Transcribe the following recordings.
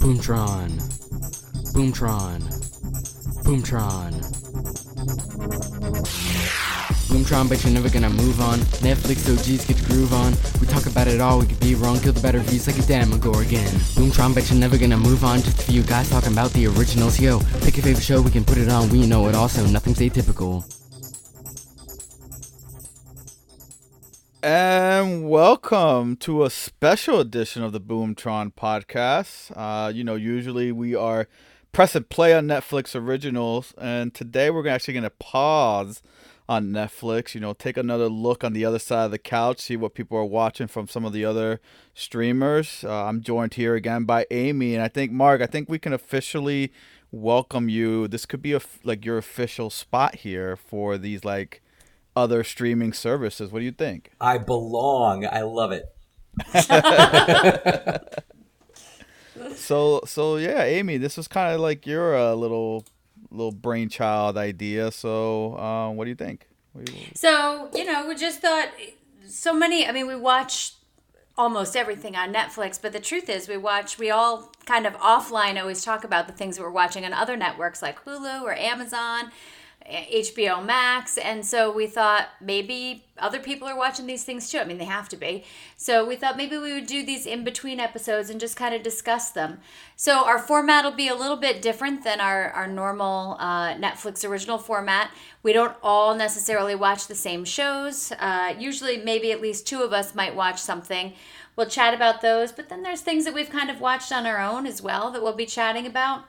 Boomtron. Boomtron. Boomtron. Boomtron, but you're never gonna move on. Netflix OGs get the groove on. We talk about it all, we could be wrong, kill the better views like a damn Demogorgon. Boomtron, but you're never gonna move on. Just a few guys talking about the originals. Yo, pick your favorite show, we can put it on. We know it also, nothing's atypical. Welcome to a special edition of the Boomtron podcast. Uh, you know, usually we are pressing play on Netflix originals, and today we're actually going to pause on Netflix. You know, take another look on the other side of the couch, see what people are watching from some of the other streamers. Uh, I'm joined here again by Amy, and I think Mark. I think we can officially welcome you. This could be a like your official spot here for these like other streaming services. What do you think? I belong. I love it. so so yeah, Amy, this was kind of like your uh, little little brainchild idea. So um, what do you think? You... So you know, we just thought so many. I mean, we watch almost everything on Netflix, but the truth is, we watch. We all kind of offline always talk about the things we're watching on other networks like Hulu or Amazon HBO Max. And so we thought maybe other people are watching these things too. I mean, they have to be. So we thought maybe we would do these in between episodes and just kind of discuss them. So our format will be a little bit different than our, our normal uh, Netflix original format. We don't all necessarily watch the same shows. Uh, usually, maybe at least two of us might watch something. We'll chat about those, but then there's things that we've kind of watched on our own as well that we'll be chatting about.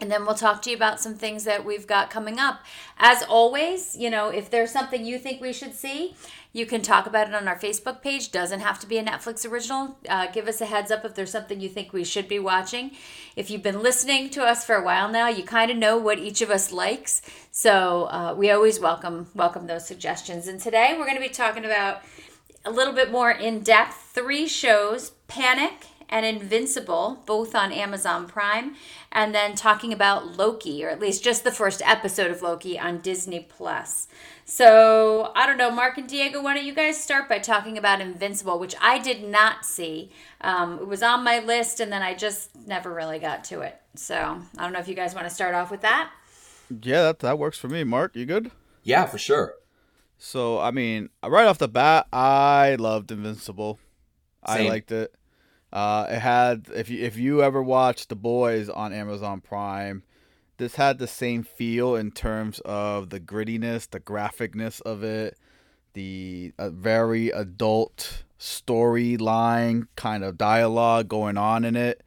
And then we'll talk to you about some things that we've got coming up. As always, you know, if there's something you think we should see, you can talk about it on our Facebook page. Doesn't have to be a Netflix original. Uh, give us a heads up if there's something you think we should be watching. If you've been listening to us for a while now, you kind of know what each of us likes. So uh, we always welcome welcome those suggestions. And today we're going to be talking about a little bit more in depth three shows: Panic and Invincible, both on Amazon Prime, and then talking about Loki, or at least just the first episode of Loki on Disney Plus. So I don't know, Mark and Diego, why don't you guys start by talking about Invincible, which I did not see. Um, it was on my list, and then I just never really got to it. So I don't know if you guys want to start off with that. Yeah, that that works for me. Mark, you good? Yeah, for sure. So I mean, right off the bat, I loved Invincible. Same. I liked it. Uh, it had if you if you ever watched The Boys on Amazon Prime, this had the same feel in terms of the grittiness, the graphicness of it, the uh, very adult storyline kind of dialogue going on in it.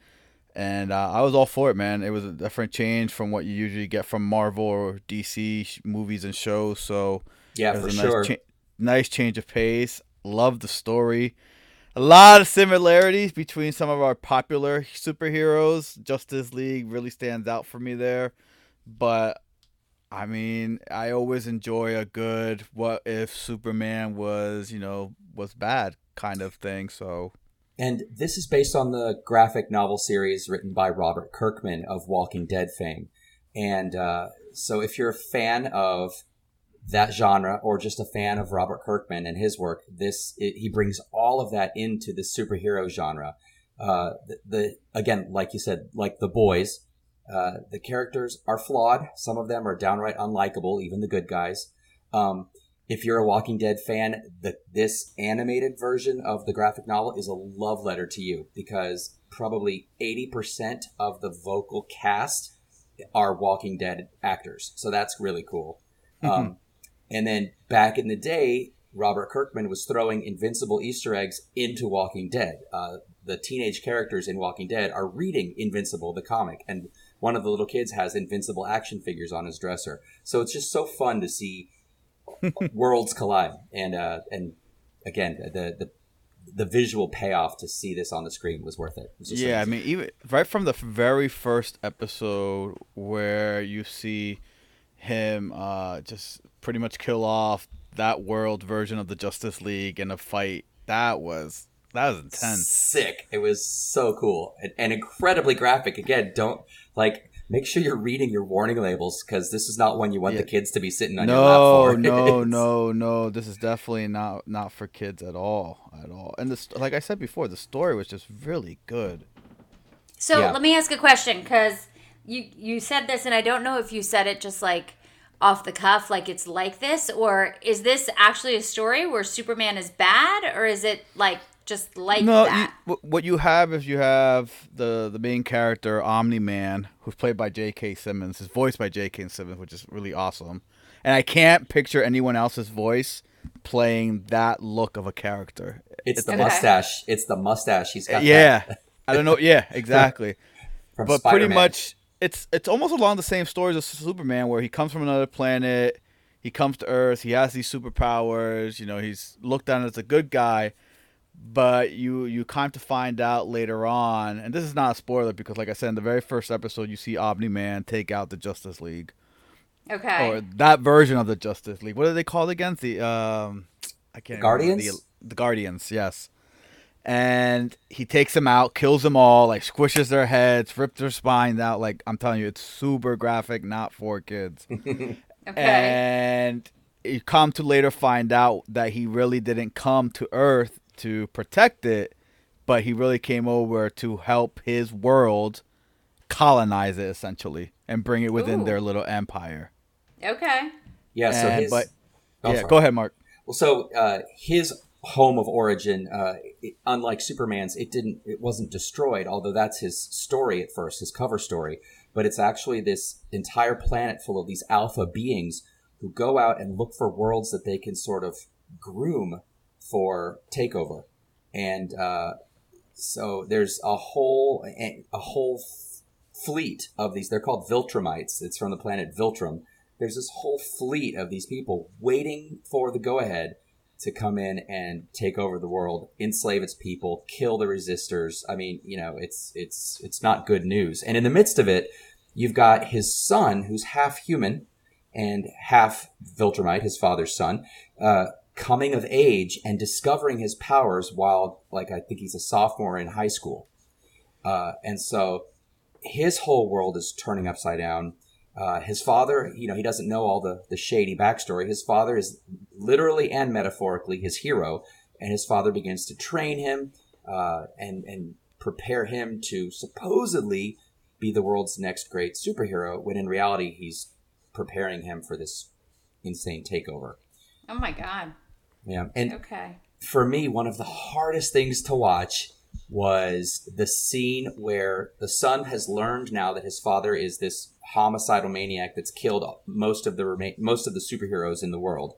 And uh, I was all for it, man. It was a different change from what you usually get from Marvel or DC movies and shows. So yeah, for sure. Nice, cha- nice change of pace. Love the story a lot of similarities between some of our popular superheroes. Justice League really stands out for me there. But I mean, I always enjoy a good what if Superman was, you know, was bad kind of thing. So and this is based on the graphic novel series written by Robert Kirkman of Walking Dead fame. And uh, so if you're a fan of that genre or just a fan of Robert Kirkman and his work, this it, he brings all of that into the superhero genre. Uh, the, the, again, like you said, like the boys, uh, the characters are flawed. Some of them are downright unlikable, even the good guys. Um, if you're a Walking Dead fan, the, this animated version of the graphic novel is a love letter to you because probably 80% of the vocal cast are Walking Dead actors. So that's really cool. Mm-hmm. Um, and then back in the day, Robert Kirkman was throwing invincible Easter eggs into Walking Dead. Uh, the teenage characters in Walking Dead are reading Invincible, the comic, and one of the little kids has Invincible action figures on his dresser. So it's just so fun to see worlds collide, and uh, and again, the the the visual payoff to see this on the screen was worth it. Was yeah, amazing. I mean, even right from the very first episode where you see him uh, just pretty much kill off that world version of the Justice League in a fight. That was that was intense. Sick. It was so cool and, and incredibly graphic. Again, don't like make sure you're reading your warning labels because this is not one you want yeah. the kids to be sitting on no, your lap for. No, no, no. This is definitely not not for kids at all, at all. And this, like I said before, the story was just really good. So Yeah. let me ask a question because you you said this, and I don't know if you said it just like off the cuff, like it's like this, or is this actually a story where Superman is bad, or is it like just like No, that? wh- what you have is you have the the main character Omni Man, who's played by J.K. Simmons, is voiced by J.K. Simmons, which is really awesome. And I can't picture anyone else's voice playing that look of a character. It's the Okay. mustache. It's the mustache. He's got. yeah, that I don't know. Yeah, exactly. from but pretty Spider-Man. much it's it's almost along the same stories as Superman, where he comes from another planet, he comes to Earth, he has these superpowers. You know, he's looked on as a good guy, but you you come to find out later on, and this is not a spoiler because, like I said in the very first episode, you see Omni Man take out the Justice League Okay. or that version of the Justice League. What are they called again? The um, I can't remember. Guardians? The, the Guardians, yes. And he takes them out, kills them all, like squishes their heads, rips their spines out. Like I'm telling you, it's super graphic, not for kids. okay. And you come to later find out that he really didn't come to Earth to protect it, but he really came over to help his world colonize it essentially and bring it within Ooh. their little empire. okay. Yeah. So And- his. but- Oh, yeah, sorry. go ahead, Mark. Well, so uh, his home of origin, uh, it, unlike Superman's, it didn't, it wasn't destroyed. Although that's his story at first, his cover story. But it's actually this entire planet full of these alpha beings who go out and look for worlds that they can sort of groom for takeover. And uh, so there's a whole a whole f- fleet of these. They're called Viltrumites. It's from the planet Viltrum. There's this whole fleet of these people waiting for the go ahead to come in and take over the world, enslave its people, kill the resistors. I mean, you know, it's it's it's not good news. And in the midst of it, you've got his son, who's half human and half Viltrumite, his father's son, uh, coming of age and discovering his powers while, like, I think he's a sophomore in high school. Uh, and so his whole world is turning upside down. Uh, his father, you know, he doesn't know all the, the shady backstory. His father is literally and metaphorically his hero, and his father begins to train him uh, and and prepare him to supposedly be the world's next great superhero. When in reality, he's preparing him for this insane takeover. Oh my god. Yeah, and Okay. for me, one of the hardest things to watch was the scene where the son has learned now that his father is this homicidal maniac that's killed most of the remain most of the superheroes in the world.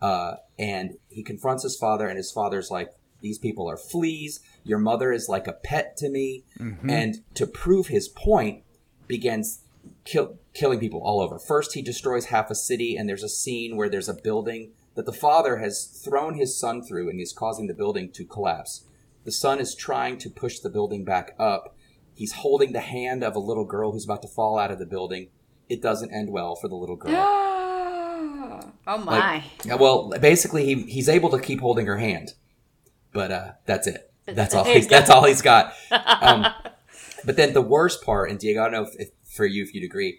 Uh, and he confronts his father, and his father's like, "These people are fleas. Your mother is like a pet to me." And to prove his point, begins kill, killing people all over. First, he destroys half a city, and there's a scene where there's a building that the father has thrown his son through and he's causing the building to collapse. The son is trying to push the building back up. He's holding the hand of a little girl who's about to fall out of the building. It doesn't end well for the little girl. oh my. Yeah, well, basically, he, he's able to keep holding her hand, but uh, that's it. That's all. He's, that's all he's got. Um, but then the worst part, and Diego, I don't know if, if for you if you'd agree.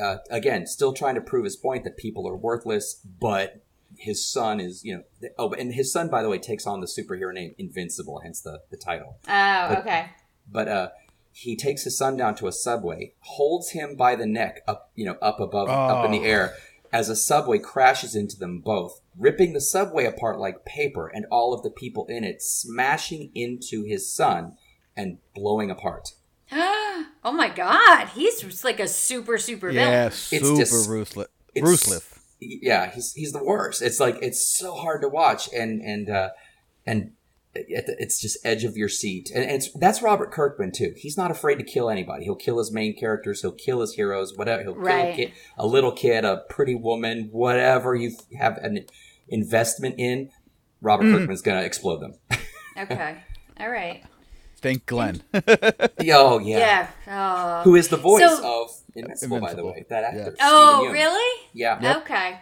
Uh, again, still trying to prove his point that people are worthless, but his son is, you know, oh, and his son, by the way, takes on the superhero name Invincible, hence the the title. oh, but- okay. But uh, he takes his son down to a subway, holds him by the neck up, you know, up above, up in the Oh. air, as a subway crashes into them both, ripping the subway apart like paper, and all of the people in it smashing into his son and blowing apart. oh my god. He's like a super super villain. Yeah, villain. super just- ruthless. it's- Ruthless. Yeah, he's he's the worst. It's like it's so hard to watch, and and uh, and it, it's just edge of your seat. And it's that's Robert Kirkman too. He's not afraid to kill anybody. He'll kill his main characters. He'll kill his heroes. Whatever. He'll kill a, kid, a little kid, a pretty woman, whatever you have an investment in. Robert Mm. Kirkman's gonna explode them. Okay. All right. Thank Glenn. oh yeah. Yeah. Oh. Who is the voice So- of Invincible, by the way? That actor. Oh, Steven Yeun. really? Yeah. Okay.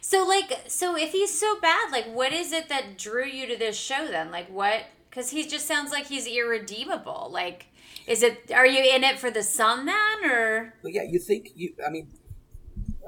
So like so if he's so bad, like what is it that drew you to this show then? Like what cuz he just sounds like he's irredeemable. Like is it are you in it for the son then or But yeah, you think you? I mean,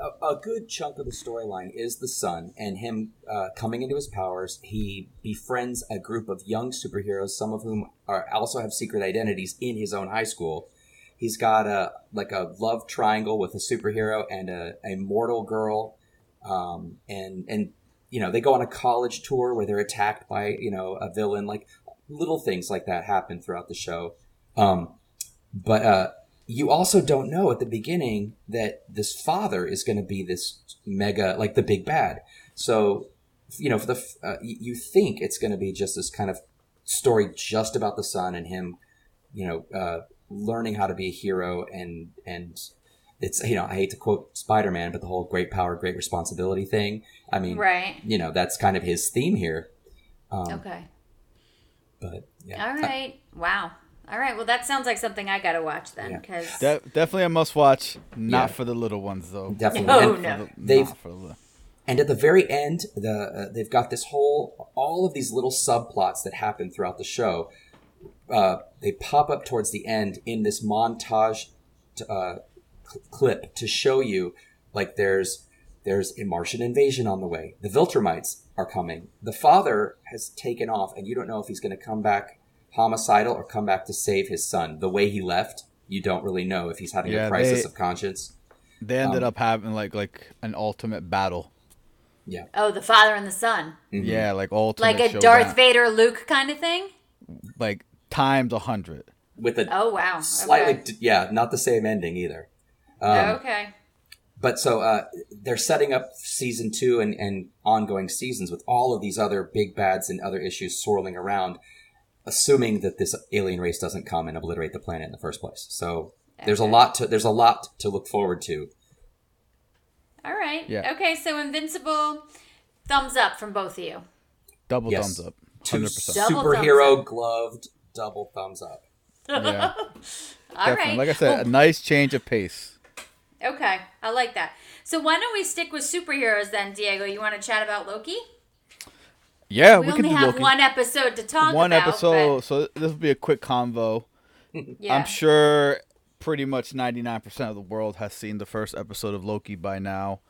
a, a good chunk of the storyline is the son and him uh, coming into his powers. He befriends a group of young superheroes, some of whom are also have secret identities in his own high school. He's got a like a love triangle with a superhero and a, a mortal girl, um, and and you know they go on a college tour where they're attacked by you know a villain. Like little things like that happen throughout the show. Um, but uh, you also don't know at the beginning that this father is going to be this mega, like the big bad. So, you know, for the uh, you think it's going to be just this kind of story just about the son and him, you know, uh, learning how to be a hero and and it's you know I hate to quote Spider Man, but the whole great power, great responsibility thing. I mean, right? You know, that's kind of his theme here. Um, okay. But yeah. All right. wow. All right. Well, that sounds like something I got to watch then, because yeah. De- definitely a must watch. Not yeah. for the little ones though. Definitely. No, no. The, they've the and at the very end, the uh, they've got this whole all of these little subplots that happen throughout the show. Uh, they pop up towards the end in this montage uh, cl- clip to show you like there's there's a Martian invasion on the way. The Viltrumites are coming. The father has taken off, and you don't know if he's going to come back homicidal or come back to save his son. The way he left, you don't really know if he's having yeah, a crisis they, of conscience. They ended um, up having like like an ultimate battle. Yeah. Oh, the father and the son. Mm-hmm. Yeah, like ultimate. Like a Darth Vader Luke kind of thing. Like times a hundred. With a oh wow slightly okay. yeah not the same ending either. Um, okay but so uh, they're setting up season two and, and ongoing seasons with all of these other big bads and other issues swirling around, assuming that this alien race doesn't come and obliterate the planet in the first place. So okay. there's a lot to there's a lot to look forward to. All right. Yeah. Okay. So Invincible, thumbs up from both of you. Double yes. thumbs up. 100%. Two superhero gloved double thumbs up. Yeah. All Definitely. right. Like I said, well, a nice change of pace. Okay, I like that. So why don't we stick with superheroes then, Diego? You want to chat about Loki? Yeah, we, we only can have Loki. one episode to talk one about. One episode, but... so this will be a quick convo. yeah. I'm sure pretty much 99% of the world has seen the first episode of Loki by now.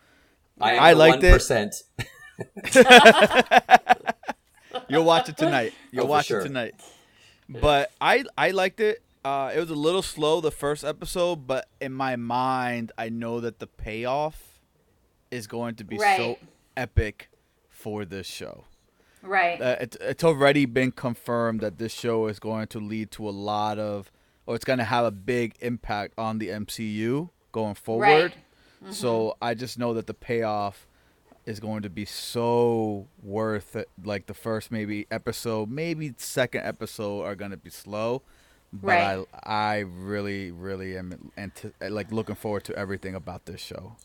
I, I liked 1%. it. You'll watch it tonight. You'll oh, watch sure. it tonight. But I I liked it. Uh, it was a little slow the first episode, but in my mind, I know that the payoff is going to be right. so epic for this show. Right. Uh, it, it's already been confirmed that this show is going to lead to a lot of, or it's going to have a big impact on the MCU going forward. Right. Mm-hmm. So I just know that the payoff is going to be so worth it. Like the first maybe episode, maybe second episode are going to be slow but right. I I really really am anti- like looking forward to everything about this show.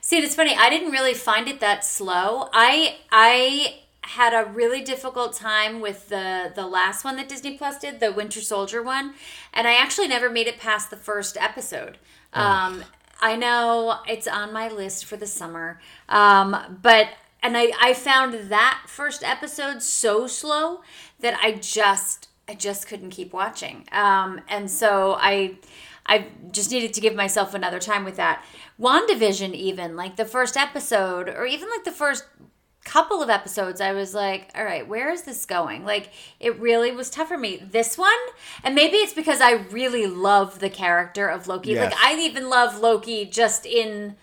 See, it's funny. I didn't really find it that slow. I I had a really difficult time with the the last one that Disney Plus did, the Winter Soldier one, and I actually never made it past the first episode. Oh. Um, I know it's on my list for the summer, um, but and I I found that first episode so slow that I just I just couldn't keep watching. Um, and so I I just needed to give myself another time with that. WandaVision, even like the first episode, or even like the first couple of episodes, I was like, all right, where is this going? Like, it really was tough for me. This one, and maybe it's because I really love the character of Loki. Yes. Like, I even love Loki just in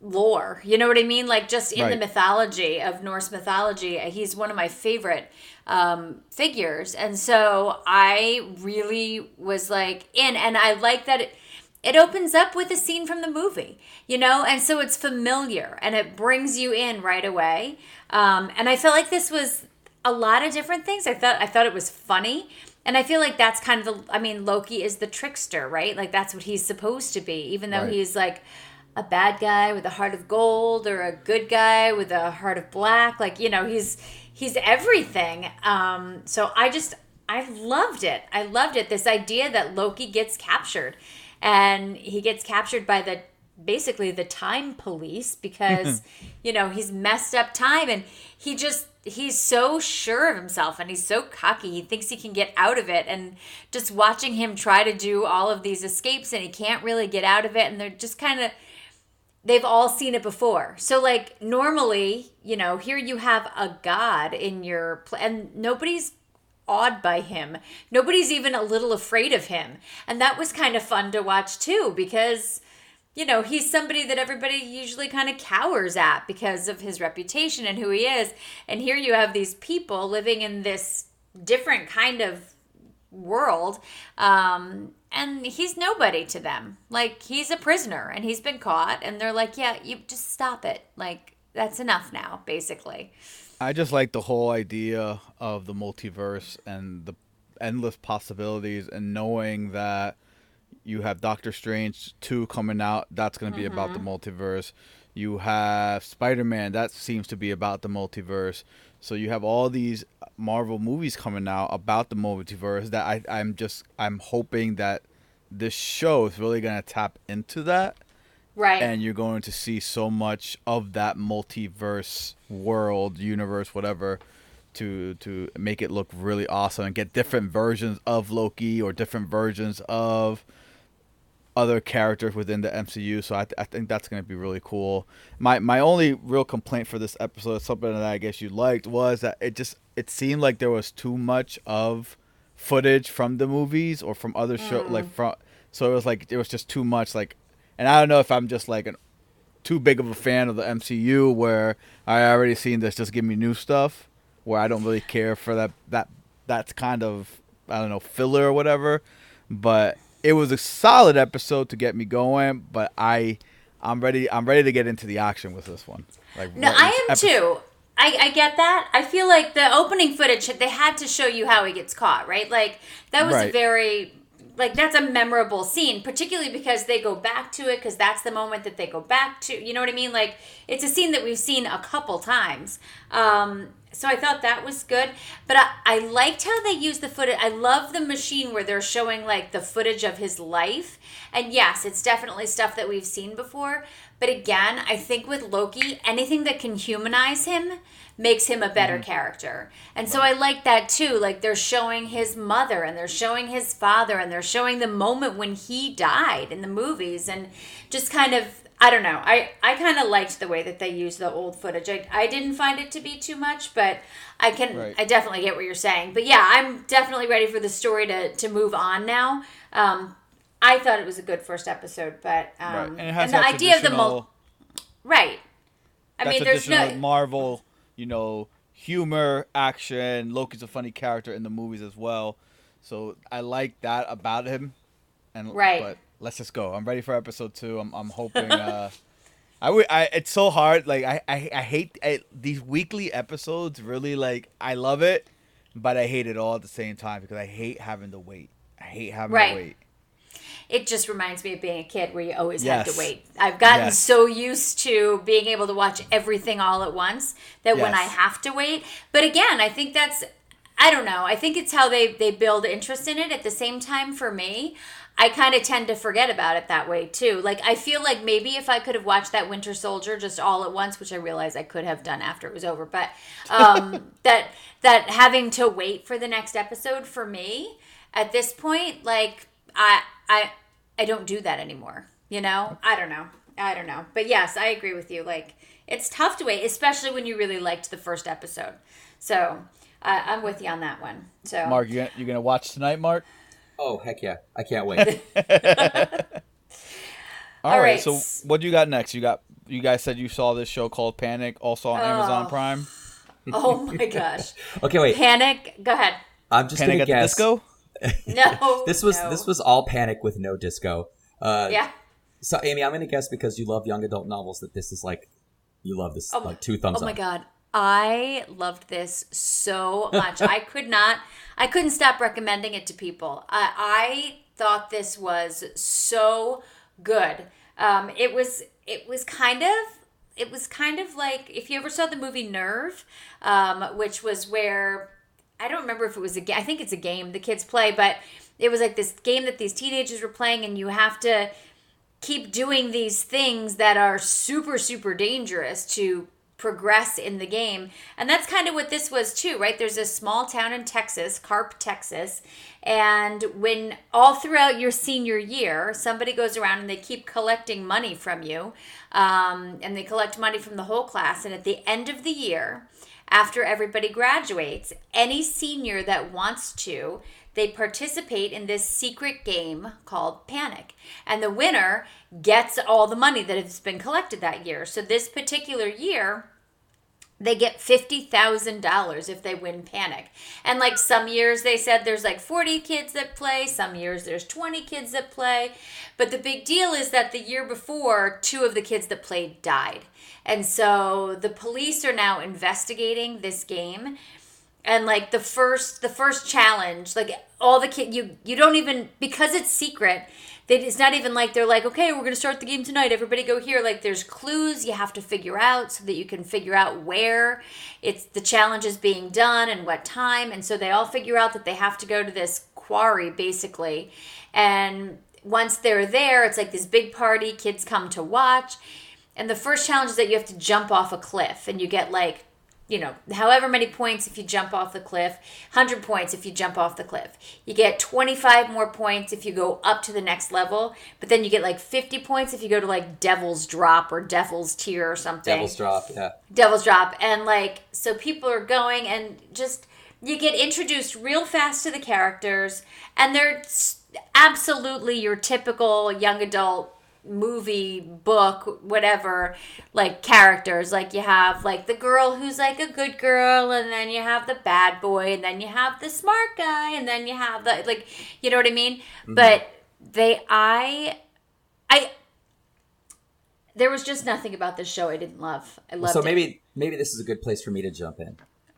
lore. You know what I mean? Like, just in right. the mythology of Norse mythology. He's one of my favorite um, figures. And so I really was like in, and I like that it, it opens up with a scene from the movie, you know, and so it's familiar and it brings you in right away. Um, and I felt like this was a lot of different things. I thought I thought it was funny. And I feel like that's kind of the I mean, Loki is the trickster, right? Like that's what he's supposed to be, even though right. he's like a bad guy with a heart of gold or a good guy with a heart of black. Like, you know, he's he's everything. Um, so I just I loved it. I loved it. This idea that Loki gets captured, and he gets captured by the basically the time police because you know he's messed up time and he just he's so sure of himself and he's so cocky he thinks he can get out of it and just watching him try to do all of these escapes and he can't really get out of it and they're just kind of they've all seen it before. So like normally, you know, here you have a god in your pl- and nobody's awed by him. Nobody's even a little afraid of him. And that was kind of fun to watch too because you know, he's somebody that everybody usually kind of cowers at because of his reputation and who he is. And here you have these people living in this different kind of world. Um, and he's nobody to them. Like, he's a prisoner and he's been caught. And they're like, yeah, you just stop it. Like, that's enough now, basically. I just like the whole idea of the multiverse and the endless possibilities and knowing that you have Doctor Strange 2 coming out. That's going to be mm-hmm. about the mm-hmm. multiverse. You have Spider Man. That seems to be about the multiverse. So you have all these Marvel movies coming out about the multiverse that I, I'm just I'm hoping that this show is really going to tap into that. Right. And you're going to see so much of that multiverse world, universe, whatever, to to make it look really awesome and get different versions of Loki or different versions of other characters within the MCU. So I, th- I think that's going to be really cool. My my only real complaint for this episode, something that I guess you liked, was that it just it seemed like there was too much of footage from the movies or from other show mm. like from. So it was like it was just too much like, and I don't know if I'm just like an too big of a fan of the MCU where I already seen this. Just give me new stuff where I don't really care for that that that's kind of I don't know filler or whatever. But it was a solid episode to get me going, but I I'm ready I'm ready to get into the action with this one. Like No, I am episode. too. I, I get that. I feel like the opening footage they had to show you how he gets caught, right? Like that was right. a very like that's a memorable scene, particularly because they go back to it because that's the moment that they go back to. You know what I mean? Like it's a scene that we've seen a couple times. Um, so I thought that was good. But I, I liked how they used the footage. I love the machine where they're showing like the footage of his life. And yes, it's definitely stuff that we've seen before. But again, I think with Loki, anything that can humanize him makes him a better mm-hmm. character. And so I like that too. Like they're showing his mother and they're showing his father and they're showing the moment when he died in the movies and just kind of I don't know. I, I kind of liked the way that they used the old footage. I, I didn't find it to be too much, but I can right. I definitely get what you're saying. But yeah, I'm definitely ready for the story to, to move on now. Um, I thought it was a good first episode, but um, right. and, and the idea of the mul- right. I mean, there's no Marvel, you know, humor, action. Loki's a funny character in the movies as well, so I like that about him. And right, but let's just go. I'm ready for episode two. I'm I'm hoping. Uh, I, I it's so hard. Like I I, I hate I, these weekly episodes. Really, like I love it, but I hate it all at the same time because I hate having to wait. I hate having right. to wait. It just reminds me of being a kid where you always yes. had to wait. I've gotten yes. so used to being able to watch everything all at once that yes. when I have to wait. But again, I think that's I don't know. I think it's how they they build interest in it. At the same time, for me, I kind of tend to forget about it that way too. Like I feel like maybe if I could have watched that Winter Soldier just all at once, which I realize I could have done after it was over, but um, that that having to wait for the next episode for me at this point, like I I I don't do that anymore. You know, I don't know, I don't know, but yes, I agree with you. Like it's tough to wait, especially when you really liked the first episode. So uh, I'm with you on that one. So Mark, you gonna, you gonna watch tonight, Mark? Oh heck yeah! I can't wait. All, All right, right, So what do you got next? You got you guys said you saw this show called Panic, also on oh. Amazon Prime. Oh my gosh. okay, wait. Panic. Go ahead. I'm just Panic gonna guess. disco. no. this was no. this was all Panic with no disco. Uh, yeah. So Amy, I'm gonna guess because you love young adult novels that this is like you love this oh, like two thumbs oh up. Oh my god. I loved this so much. I could not, I couldn't stop recommending it to people. I, I thought this was so good. Um, it was, it was kind of, it was kind of like if you ever saw the movie Nerve, um, which was where I don't remember if it was a game. I think it's a game the kids play, but it was like this game that these teenagers were playing, and you have to keep doing these things that are super super dangerous to progress in the game. And that's kind of what this was too, right? There's a small town in Texas, Carp, Texas. And when all throughout your senior year, somebody goes around and they keep collecting money from you, um, and they collect money from the whole class. And at the end of the year, after everybody graduates, any senior that wants to, they participate in this secret game called Panic. And the winner gets all the money that has been collected that year. So this particular year, they get $50,000 if they win Panic. And like some years they said there's like 40 kids that play, some years there's 20 kids that play. But the big deal is that the year before, two of the kids that played died. And so the police are now investigating this game and like the first the first challenge like all the kid you you don't even because it's secret they, it's not even like they're like okay we're going to start the game tonight everybody go here. Like there's clues you have to figure out so that you can figure out where it's the challenge is being done and what time. And so they all figure out that they have to go to this quarry basically. And once they're there it's like this big party kids come to watch. And the first challenge is that you have to jump off a cliff and you get like you know, however many points if you jump off the cliff, 100 points if you jump off the cliff. You get 25 more points if you go up to the next level, but then you get like 50 points if you go to like Devil's Drop or Devil's Tier or something. Devil's Drop, yeah. Devil's Drop. And like, so people are going and just, you get introduced real fast to the characters, and they're absolutely your typical young adult movie book whatever like characters. Like you have like the girl who's like a good girl and then you have the bad boy and then you have the smart guy and then you have the like you know what i mean? Mm-hmm. but they i i there was just nothing about this show i didn't love. I loved so maybe it. maybe this is a good place for me to jump in.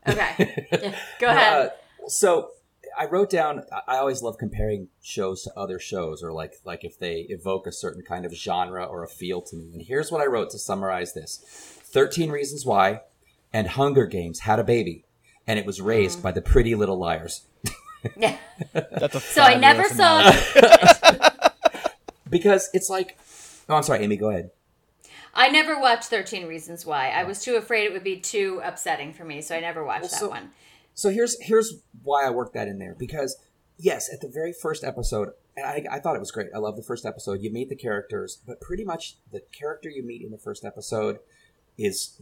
Okay. Yeah, go ahead. Uh, so I wrote down. I always love comparing shows to other shows, or like like if they evoke a certain kind of genre or a feel to me. And here's what I wrote to summarize this: Thirteen Reasons Why, and Hunger Games had a baby, and it was raised mm. by the Pretty Little Liars. Yeah, that's a so I never saw. because it's like, oh, I'm sorry, Amy. Go ahead. I never watched Thirteen Reasons Why. I was too afraid it would be too upsetting for me, so I never watched well, that so, one. So here's here's why I worked that in there because yes, at the very first episode, and I, I thought it was great. I love the first episode. You meet the characters, but pretty much the character you meet in the first episode is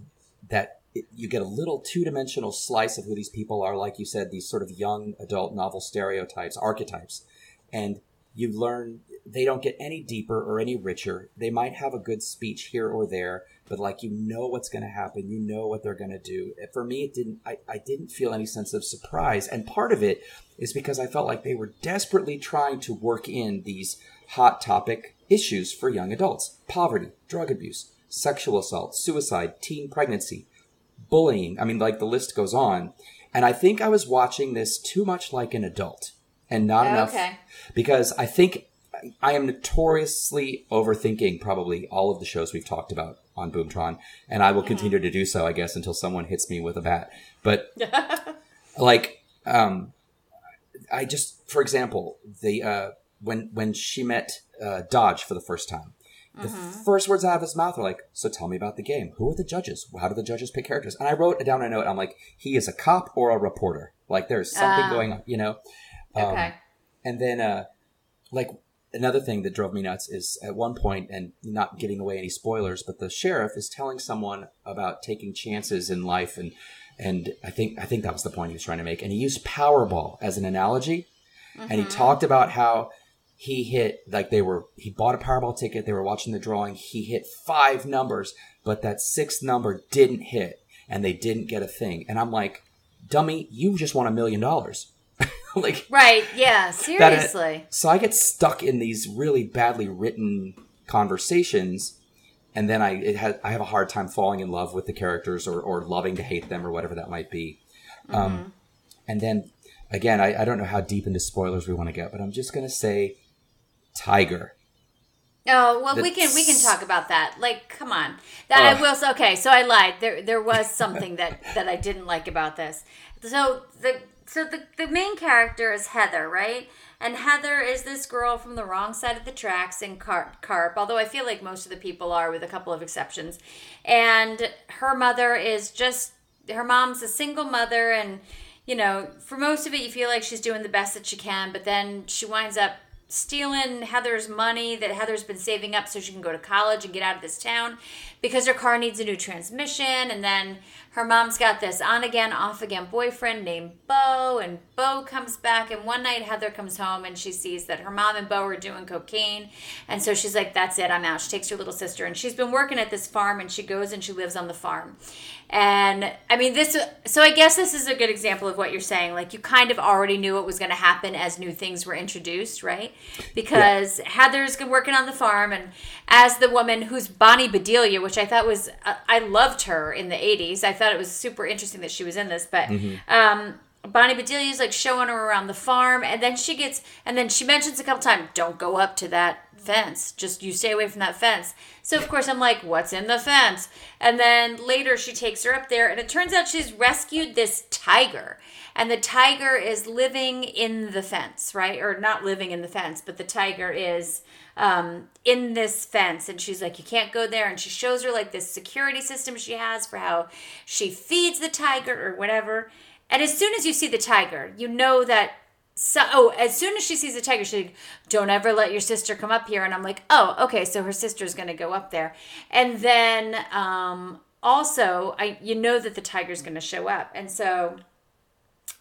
that it, you get a little two dimensional slice of who these people are. Like you said, these sort of young adult novel stereotypes, archetypes, and you learn they don't get any deeper or any richer. They might have a good speech here or there, but like you know what's going to happen, you know what they're going to do. For me, it didn't. I, I didn't feel any sense of surprise, and part of it is because I felt like they were desperately trying to work in these hot topic issues for young adults: poverty, drug abuse, sexual assault, suicide, teen pregnancy, bullying. I mean, like the list goes on. And I think I was watching this too much like an adult and not oh, enough because I think I am notoriously overthinking probably all of the shows we've talked about on Boomtron, and I will continue to do so, I guess, until someone hits me with a bat. But like, um, I just, for example, the uh, when when she met uh, Dodge for the first time, the mm-hmm. first words out of his mouth are like, "So tell me about the game. Who are the judges? How do the judges pick characters?" And I wrote down a note. I'm like, "He is a cop or a reporter. Like, there's something uh, going on, you know." Um, okay. And then, uh, like another thing that drove me nuts is at one point, and not giving away any spoilers, but the sheriff is telling someone about taking chances in life, and and I think I think that was the point he was trying to make, and he used Powerball as an analogy, mm-hmm. and he mm-hmm. talked about how he hit like they were he bought a Powerball ticket, they were watching the drawing, he hit five numbers, but that sixth number didn't hit, and they didn't get a thing, and I'm like, dummy, you just won a million dollars. like right yeah seriously. So i get stuck in these really badly written conversations and then i ha- i have a hard time falling in love with the characters or, or loving to hate them or whatever that might be. Um, mm-hmm. um, and then again I, I don't know how deep into spoilers we want to get but i'm just going to say tiger Oh well, we can we can talk about that. Like, come on, that uh, I will. Okay, so I lied. There there was something that that I didn't like about this. so the so the, the main character is Heather, right? And Heather is this girl from the wrong side of the tracks in Carp, Carp, although I feel like most of the people are, with a couple of exceptions. And her mother is just, her mom's a single mother, and, you know, for most of it, you feel like she's doing the best that she can, but then she winds up stealing Heather's money that Heather's been saving up so she can go to college and get out of this town because her car needs a new transmission. And then her mom's got this on again, off again boyfriend named Bo, and Bo comes back. And one night, Heather comes home and she sees that her mom and Bo are doing cocaine. And so she's like, That's it, I'm out. She takes her little sister, and she's been working at this farm, and she goes and she lives on the farm. And I mean, this, so I guess this is a good example of what you're saying. Like, you kind of already knew what was going to happen as new things were introduced, right? Because yeah. Heather's working on the farm, and as the woman who's Bonnie Bedelia, which I thought was, uh, I loved her in the 80s. I thought it was super interesting that she was in this, but, mm-hmm. um, Bonnie Bedelia's like showing her around the farm, and then she gets, and then she mentions a couple times, "Don't go up to that fence. Just you stay away from that fence." So of course I'm like, "What's in the fence?" And then later she takes her up there, and it turns out she's rescued this tiger, and the tiger is living in the fence, right? Or not living in the fence, but the tiger is um, in this fence and she's like you can't go there and she shows her like this security system she has for how she feeds the tiger or whatever and as soon as you see the tiger you know that so oh as soon as she sees the tiger she's like don't ever let your sister come up here and i'm like oh okay so her sister's gonna go up there and then um also i you know that the tiger's gonna show up and so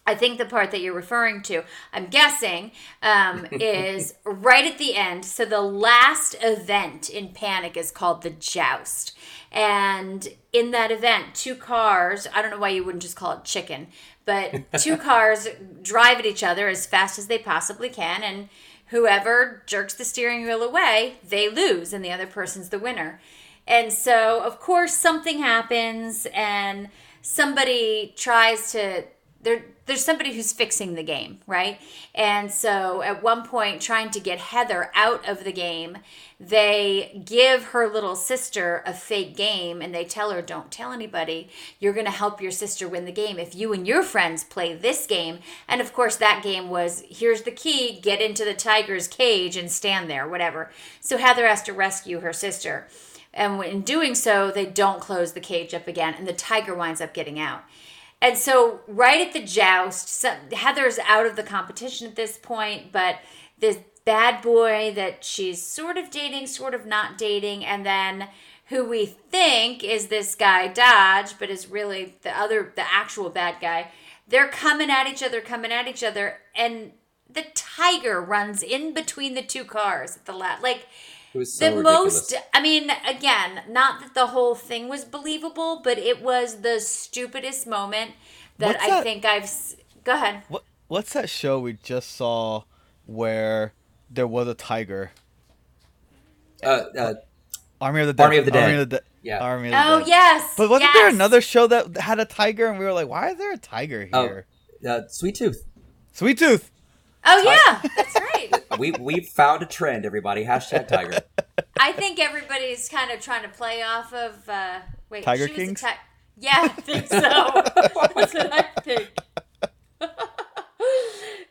I think the part that you're referring to, I'm guessing, um, is right at the end. So the last event in Panic is called the Joust. And in that event, two cars, I don't know why you wouldn't just call it chicken, but two cars drive at each other as fast as they possibly can. And whoever jerks the steering wheel away, they lose, and the other person's the winner. And so, of course, something happens, and somebody tries to there there's somebody who's fixing the game, right? And so at one point trying to get Heather out of the game, they give her little sister a fake game and they tell her don't tell anybody. You're going to help your sister win the game if you and your friends play this game. And of course that game was here's the key, get into the tiger's cage and stand there, whatever. So Heather has to rescue her sister. And in doing so, they don't close the cage up again and the tiger winds up getting out. And so, right at the joust, Heather's out of the competition at this point, but this bad boy that she's sort of dating, sort of not dating, and then who we think is this guy Dodge, but is really the other, the actual bad guy. They're coming at each other, coming at each other, and the tiger runs in between the two cars at the last. Like it was so the ridiculous. most. I mean, again, not that the whole thing was believable, but it was the stupidest moment that what's I that? think I've. Go ahead. What What's that show we just saw where there was a tiger? Uh, uh Army of the Dead. Army of the Dead. Army of the De- yeah. Army of the oh Dead. yes. But wasn't yes. there another show that had a tiger, and we were like, "Why is there a tiger oh, here?" Oh, uh, Sweet Tooth. Sweet Tooth. Oh yeah, that's right. we we found a trend, everybody. Hashtag Tiger. I think everybody's kind of trying to play off of. Uh, wait, Tiger Kings. Ti- yeah, I think so. that's what I think.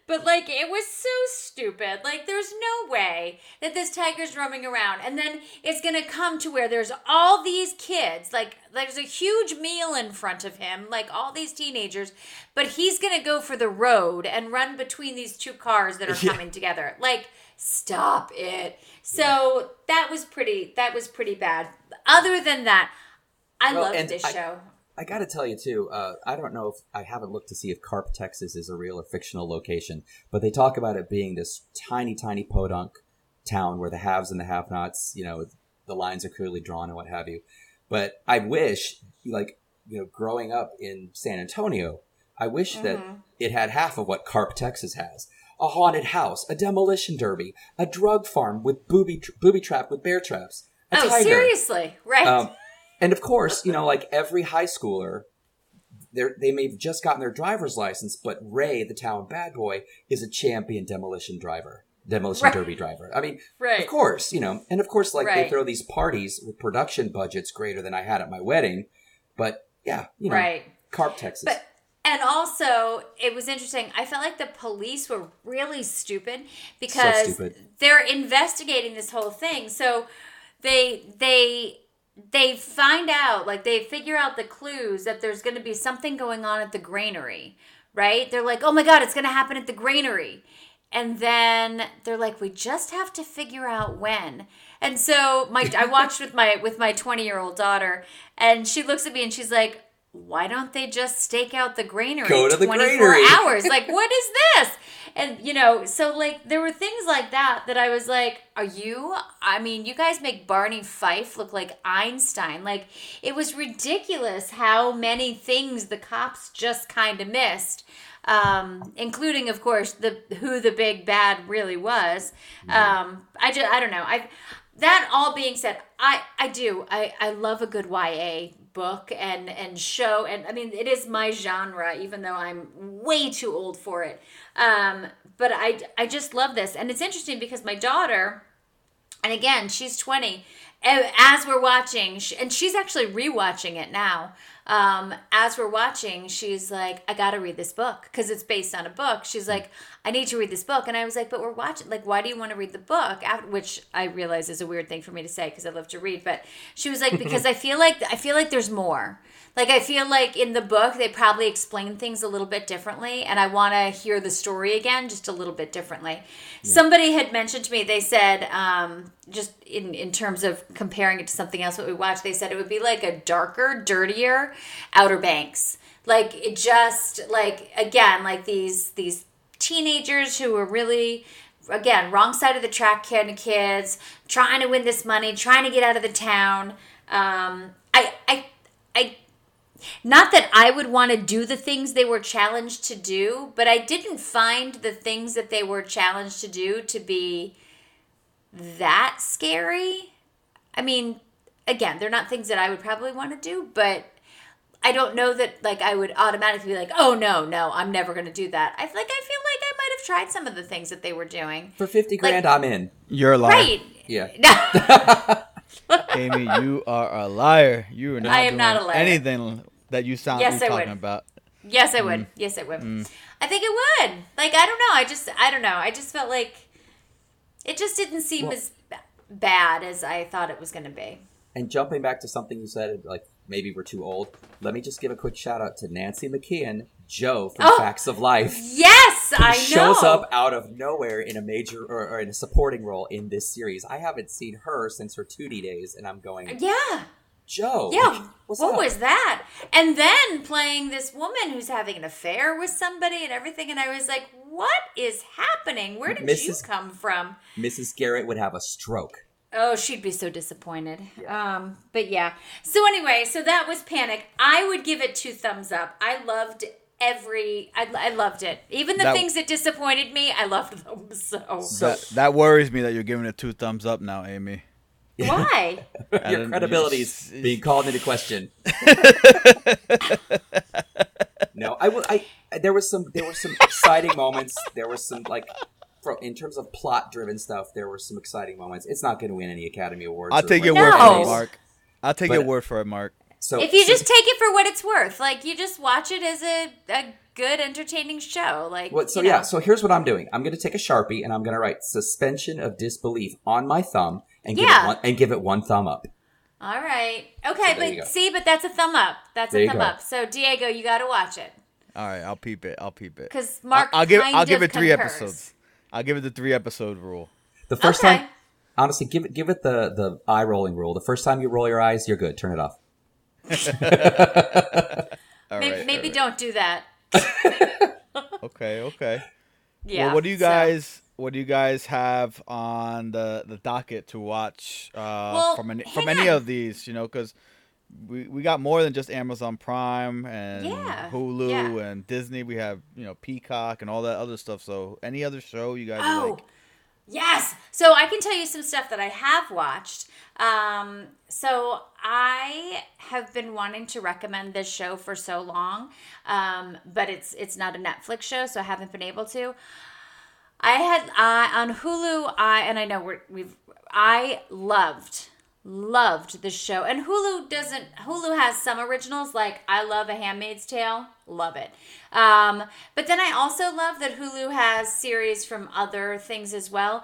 But like it was so stupid. Like there's no way that this tiger's roaming around and then it's going to come to where there's all these kids. Like there's a huge meal in front of him, like all these teenagers, but he's going to go for the road and run between these two cars that are yeah. coming together. Like stop it. So yeah. that was pretty that was pretty bad. Other than that, I well, loved this I, show. I got to tell you too. Uh, I don't know if I haven't looked to see if Carp, Texas, is a real or fictional location, but they talk about it being this tiny, tiny podunk town where the haves and the have-nots, you know, the lines are clearly drawn and what have you. But I wish, like, you know, growing up in San Antonio, I wish mm-hmm. that it had half of what Carp, Texas has. A haunted house, a demolition derby, a drug farm with booby booby trap with bear traps. oh, tiger. seriously, right? Um, and of course, you know, like every high schooler, they may have just gotten their driver's license, but Ray, the town bad boy, is a champion demolition driver, demolition right. derby driver. I mean, right. of course, you know, and of course, like right. they throw these parties with production budgets greater than I had at my wedding. But yeah, you know, right. Carp, Texas. But and also it was interesting. I felt like the police were really stupid because So stupid. they're investigating this whole thing. So they they they find out like they figure out the clues that there's going to be something going on at the granary, right? They're like, "Oh my god, it's going to happen at the granary." And then they're like, "We just have to figure out when." And so my I watched with my with my 20-year-old daughter and she looks at me and she's like, "Why don't they just stake out the granary Go to the 24 granary." hours? Like, what is this?" And you know, so like there were things like that that I was like, "Are you? I mean, you guys make Barney Fife look like Einstein. Like it was ridiculous how many things the cops just kind of missed." Um, including, of course, the who the big bad really was. Um, I just, I don't know. I that all being said, I I do I I love a good YA book and and show and I mean it is my genre even though I'm way too old for it. Um but I I just love this and it's interesting because my daughter and again she's 20 as we're watching and she's actually rewatching it now um, as we're watching she's like i gotta read this book. Because it's based on a book. She's like i need to read this book. And i was like but we're watching like why do you want to read the book? After, which i realize is a weird thing for me to say because i love to read but she was like because i feel like i feel like there's more. Like i feel like in the book they probably explain things a little bit differently and i want to hear the story again just a little bit differently. Somebody had mentioned to me they said um, just in, in terms of comparing it to something else what we watched they said it would be like a darker dirtier outer banks like it just like again like these these teenagers who were really again wrong side of the track kind of kids trying to win this money trying to get out of the town um, i i i not that I would want to do the things they were challenged to do, but I didn't find the things that they were challenged to do to be that scary. I mean, again, they're not things that I would probably want to do, but I don't know that like I would automatically be like, "Oh no, no, I'm never going to do that." I like I feel like I might have tried some of the things that they were doing. For 50 grand, I'm in. You're a liar. Right. Yeah. Amy, you are a liar. You are not I am doing not a liar. anything that you sound Yes, you I talking would. about. Yes, I Mm. would. Yes, I would. I think it would. Like I don't know. I just I don't know. I just felt like it just didn't seem Well- as ba- bad as I thought it was going to be. And jumping back to something you said, like maybe we're too old, let me just give a quick shout out to Nancy McKeon, Jo from Oh. Facts of Life. Yes, I know. shows up out of nowhere in a major or, or in a supporting role in this series. I haven't seen her since her 2D days, and I'm going, Yeah. Jo, Yeah. what's what up? was that? And then playing this woman who's having an affair with somebody and everything and I was like, "What is happening? Where did you come from?" Mrs. Garrett would have a stroke. Oh, she'd be so disappointed. Um, but yeah. So anyway, so that was Panic. I would give it two thumbs up. I loved every. I, I loved it. Even the That- things that disappointed me, I loved them. So that, that worries me that you're giving it two thumbs up now, Amy. why? Your then credibility you- is being called into question. no, I will. I there was some there were some exciting moments. There was some like. From, in terms of plot-driven stuff, there were some exciting moments. It's not going to win any Academy Awards. I'll take your word for it, Mark. I'll take But- your word for it, Mark. So if you just take it for what it's worth, like you just watch it as a, a good, entertaining show. Like What, so you know. yeah, so here's what I'm doing. I'm going to take a sharpie and I'm going to write suspension of disbelief on my thumb and give Yeah. it one, and give it one thumb up. All right. Okay, there you go. but see, but that's a thumb up. That's There a thumb go. up. So Diego, you got to watch it All right, I'll peep it. I'll peep it. because Mark. I'll, I'll give I'll give of it three concurs. episodes. I'll give it the three episode rule. The first Okay. time, honestly, give it give it the the eye rolling rule. The first time you roll your eyes, you're good. Turn it off. All Maybe, right, maybe all don't do that. Okay, okay. Yeah. well, what do you so- guys what do you guys have on the the docket to watch uh, Well, from any hang from any of these? You know, because we we got more than just Amazon Prime and Yeah, Hulu yeah. and Disney. We have you know Peacock and all that other stuff. So any other show you guys Oh, like? yes. So I can tell you some stuff that I have watched. Um, so I have been wanting to recommend this show for so long, um, but it's it's not a Netflix show, so I haven't been able to. I had I on Hulu. I and I know we're, we've. I loved loved the show, and Hulu doesn't. Hulu has some originals like I love A Handmaid's Tale, love it. Um, but then I also love that Hulu has series from other things as well.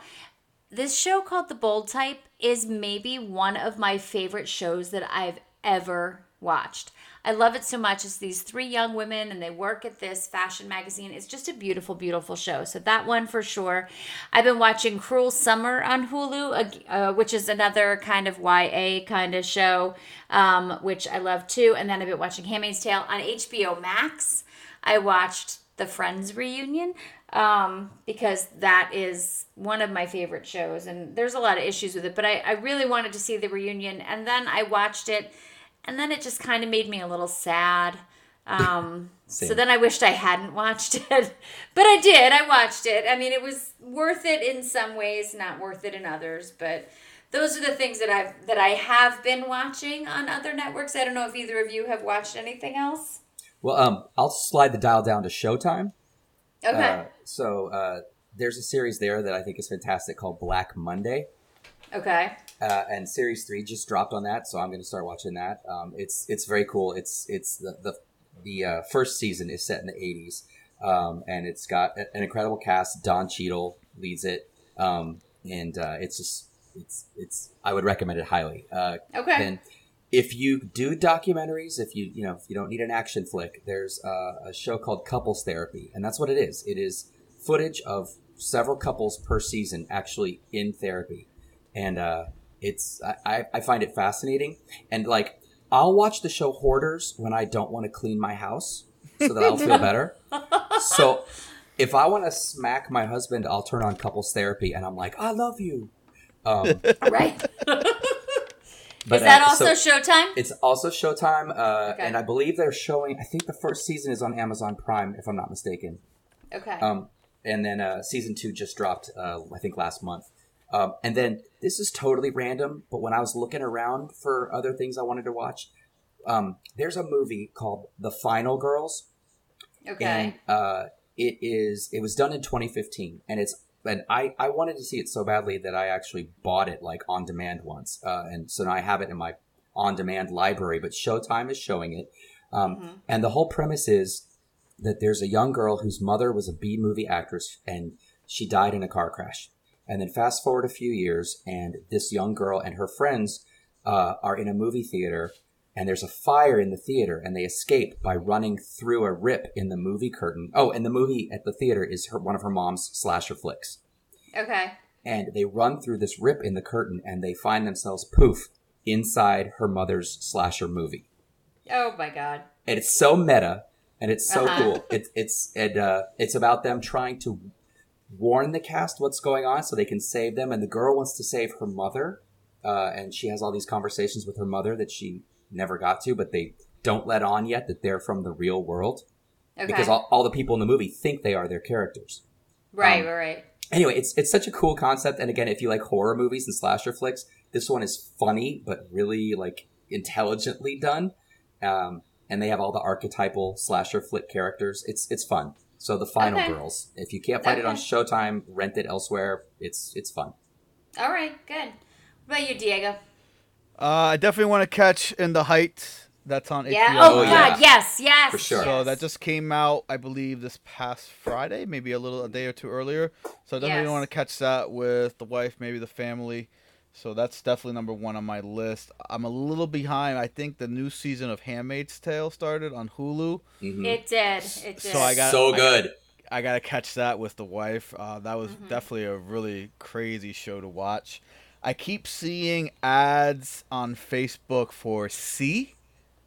This show called The Bold Type is maybe one of my favorite shows that I've ever watched. I love it so much. It's these three young women and they work at this fashion magazine. It's just a beautiful, beautiful show. So that one for sure. I've been watching Cruel Summer on Hulu, uh, which is another kind of YA kind of show, um, which I love too. And then I've been watching Handmaid's Tale on HBO Max. I watched the Friends reunion um, because that is one of my favorite shows. And there's a lot of issues with it, but I, I really wanted to see the reunion. And then I watched it and then it just kind of made me a little sad. Um, so then I wished I hadn't watched it, but I did. I watched it. I mean, it was worth it in some ways, not worth it in others. But those are the things that I've that I have been watching on other networks. I don't know if either of you have watched anything else. Well, um, I'll slide the dial down to Showtime. Okay. Uh, so uh, there's a series there that I think is fantastic called Black Monday. Okay. Uh, and series three just dropped on that, so I'm going to start watching that. Um, it's it's very cool. It's it's the the, the uh, first season is set in the 80s, um, and it's got an incredible cast. Don Cheadle leads it, um, and uh, it's just it's it's I would recommend it highly. Uh, okay. And if you do documentaries, if you you know if you don't need an action flick, there's a show called Couples Therapy, and that's what it is. It is footage of several couples per season actually in therapy, and uh, it's I, I find it fascinating and like I'll watch the show Hoarders when I don't want to clean my house so that I'll feel better. So if I want to smack my husband, I'll turn on couples therapy and I'm like, I love you. Um, right. But, Is that uh, also so Showtime? It's also Showtime, uh, okay. and I believe they're showing. I think the first season is on Amazon Prime, if I'm not mistaken. Okay. Um, and then uh, season two just dropped, uh, I think last month. Um, and then this is totally random, but when I was looking around for other things I wanted to watch, um, there's a movie called The Final Girls. Okay. And uh, it is it was done in 2015, and it's and I I wanted to see it so badly that I actually bought it like on demand once, uh, and so now I have it in my on demand library. But Showtime is showing it, um, mm-hmm. and the whole premise is that there's a young girl whose mother was a B movie actress, and she died in a car crash and then fast forward a few years, and this young girl and her friends uh, are in a movie theater, and there's a fire in the theater, and they escape by running through a rip in the movie curtain. Oh, and the movie at the theater is her, one of her mom's slasher flicks. Okay. And they run through this rip in the curtain, and they find themselves poof inside her mother's slasher movie. Oh my god! And it's so meta, and it's so uh-huh. cool. It's it's it, uh, it's about them trying to warn the cast what's going on so they can save them. And the girl wants to save her mother, uh, and she has all these conversations with her mother that she never got to, but they don't let on yet that they're from the real world okay. because all, all the people in the movie think they are their characters. Right, um, right. Anyway, it's it's such a cool concept, and again, if you like horror movies and slasher flicks, this one is funny but really like intelligently done. Um, and they have all the archetypal slasher flick characters. It's it's fun. So the Final okay. Girls. If you can't find okay. it on Showtime, rent it elsewhere. It's it's fun. All right, good. What about you, Diego? Uh, I definitely want to catch In the Heights. That's on yeah. HBO. Oh, God, yes, yes. For sure. So that just came out, I believe, this past Friday, maybe a little a day or two earlier. So I definitely yes. want to catch that with the wife, maybe the family. So that's definitely number one on my list. I'm a little behind. I think the new season of Handmaid's Tale started on Hulu. Mm-hmm. It did. It did. So I got so good. I, I got to catch that with the wife. Uh, that was mm-hmm. definitely a really crazy show to watch. I keep seeing ads on Facebook for See,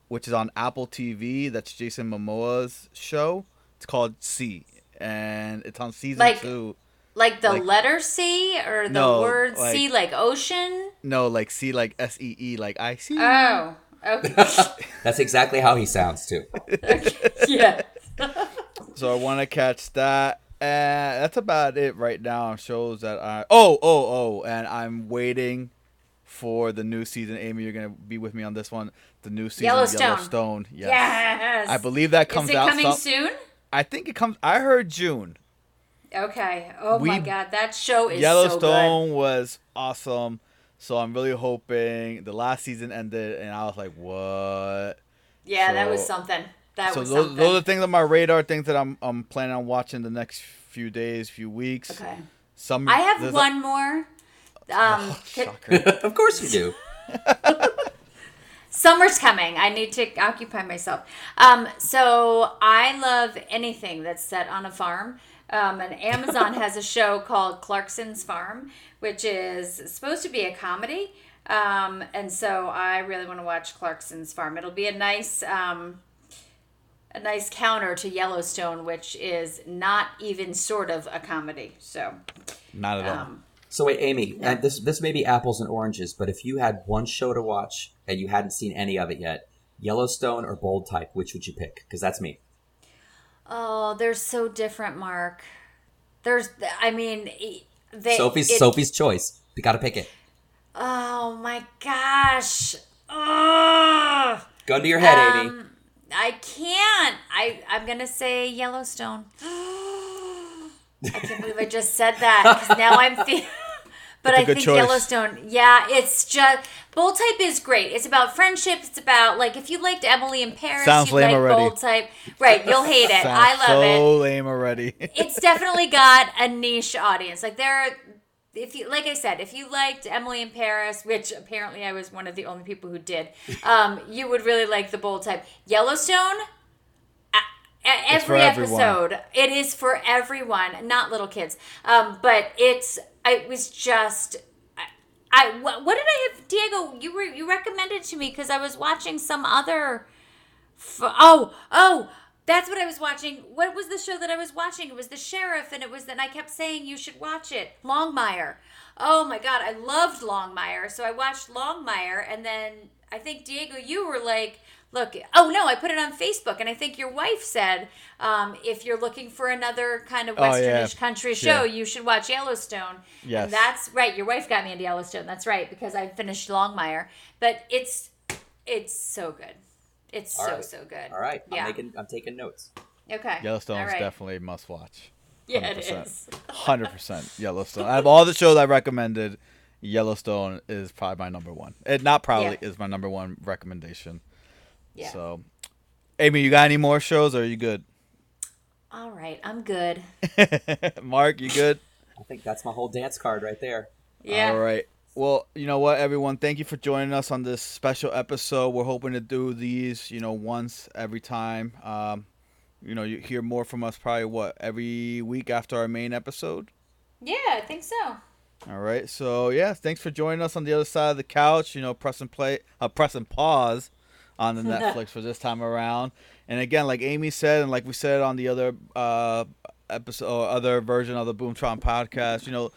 which is on Apple TV. That's Jason Momoa's show. It's called See, and it's on season like, two. Like the like, letter C or the no, word like, C like ocean? No, like See like S E E like I see. Oh. Okay. That's exactly how he sounds too. yeah. so I want to catch that. And that's about it right now. Shows that I oh oh oh, and I'm waiting for the new season. Amy, you're gonna be with me on this one. The new season Yellowstone. Yellowstone. Yes. yes. I believe that comes Is it out coming some, soon. I think it comes. I heard June. Okay. Oh we, my god, that show is Yellowstone so was awesome. So I'm really hoping the last season ended, and I was like, "What?" Yeah, so, that was something. that so was those, something. those are things on my radar. Things that I'm I'm planning on watching the next few days, few weeks. okay. Some I have there's a- one more. Um, c- Shocker. of course you do. Summer's coming. I need to occupy myself. Um, so I love anything that's set on a farm. Um, and Amazon has a show called Clarkson's Farm, which is supposed to be a comedy. Um, and so I really want to watch Clarkson's Farm. It'll be a nice, um, a nice counter to Yellowstone, which is not even sort of a comedy. So, Not at all. um, So wait, Amy, and this this may be apples and oranges, but if you had one show to watch and you hadn't seen any of it yet, Yellowstone or Bold Type, which would you pick? Because that's me. Oh, they're so different, Mark. There's, I mean, they. Sophie's it- Sophie's choice. You got to pick it. Oh my gosh. Ugh. Gun to your head, Amy. Um, I can't. I I'm gonna say Yellowstone. I can't believe I just said that because now I'm feeling. But I think choice. Yellowstone, yeah, it's just Bold Type is great. It's about friendship. It's about like if you liked Emily in Paris, Sounds you lame like already. Bold Type, right? You'll hate it. I love so it lame already. it's definitely got a niche audience. Like there, are, if you like I said, if you liked Emily in Paris, which apparently I was one of the only people who did, um, you would really like the bold type. Yellowstone. Every episode, it is for everyone, not little kids. Um, but it's it was just. I, I what, did I have, Diego? You were you recommended to me because I was watching some other. F- oh, oh, that's what I was watching. What was the show that I was watching? It was the sheriff, and it was that I kept saying you should watch it. Longmire. Oh my god, I loved Longmire. So I watched Longmire, and then I think Diego, you were like, "Look, oh no, I put it on Facebook," and I think your wife said, um, "If you're looking for another kind of Oh, yeah. westernish country show, Yeah. you should watch Yellowstone." Yes. and that's right. Your wife got me into Yellowstone. That's right because I finished Longmire, but it's it's so good. It's All so right. so good. All right, Yeah. I'm making I'm taking notes. Okay. Yellowstone is right. definitely a must watch. Yeah, it 100%. is. Hundred percent Yellowstone. Out of all the shows I recommended, Yellowstone is probably my number one. It not probably Yeah. is my number one recommendation. Yeah. So, Amy, you got any more shows? Or are you good? All right, I'm good. Mark, you good? I think that's my whole dance card right there. Yeah. All right. Well, you know what, everyone, thank you for joining us on this special episode. We're hoping to do these, you know, once every time. Um, you know, you hear more from us probably what every week after our main episode. Yeah, I think so. All right. So yeah, thanks for joining us on the other side of the couch. You know, press and play, uh, press and pause on the Netflix for this time around. And again, like Amy said, and like we said on the other uh, episode, or other version of the Boomtron podcast, you know,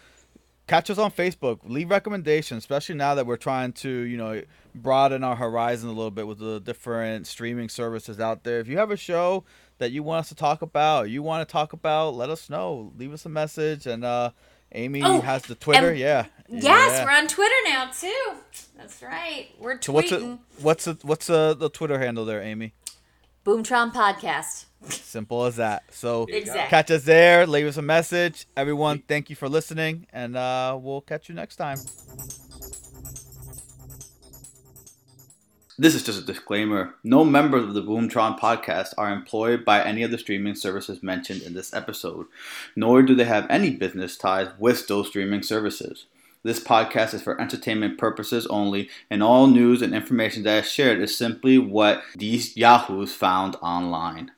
catch us on Facebook. Leave recommendations, especially now that we're trying to, you know, broaden our horizon a little bit with the different streaming services out there. If you have a show that you want us to talk about, you want to talk about, let us know. Leave us a message, and uh, Amy Oh, has the Twitter. yeah. Yes, Yeah. we're on Twitter now too. That's right. We're tweeting. So what's it? What's the what's the the Twitter handle there, Amy? Boomtron podcast. Simple as that. So Exactly. catch us there. Leave us a message. Everyone, thank you for listening, and uh, we'll catch you next time. This is just a disclaimer. No members of the Boomtron podcast are employed by any of the streaming services mentioned in this episode, nor do they have any business ties with those streaming services. This podcast is for entertainment purposes only, and all news and information that is shared is simply what these yahoos found online.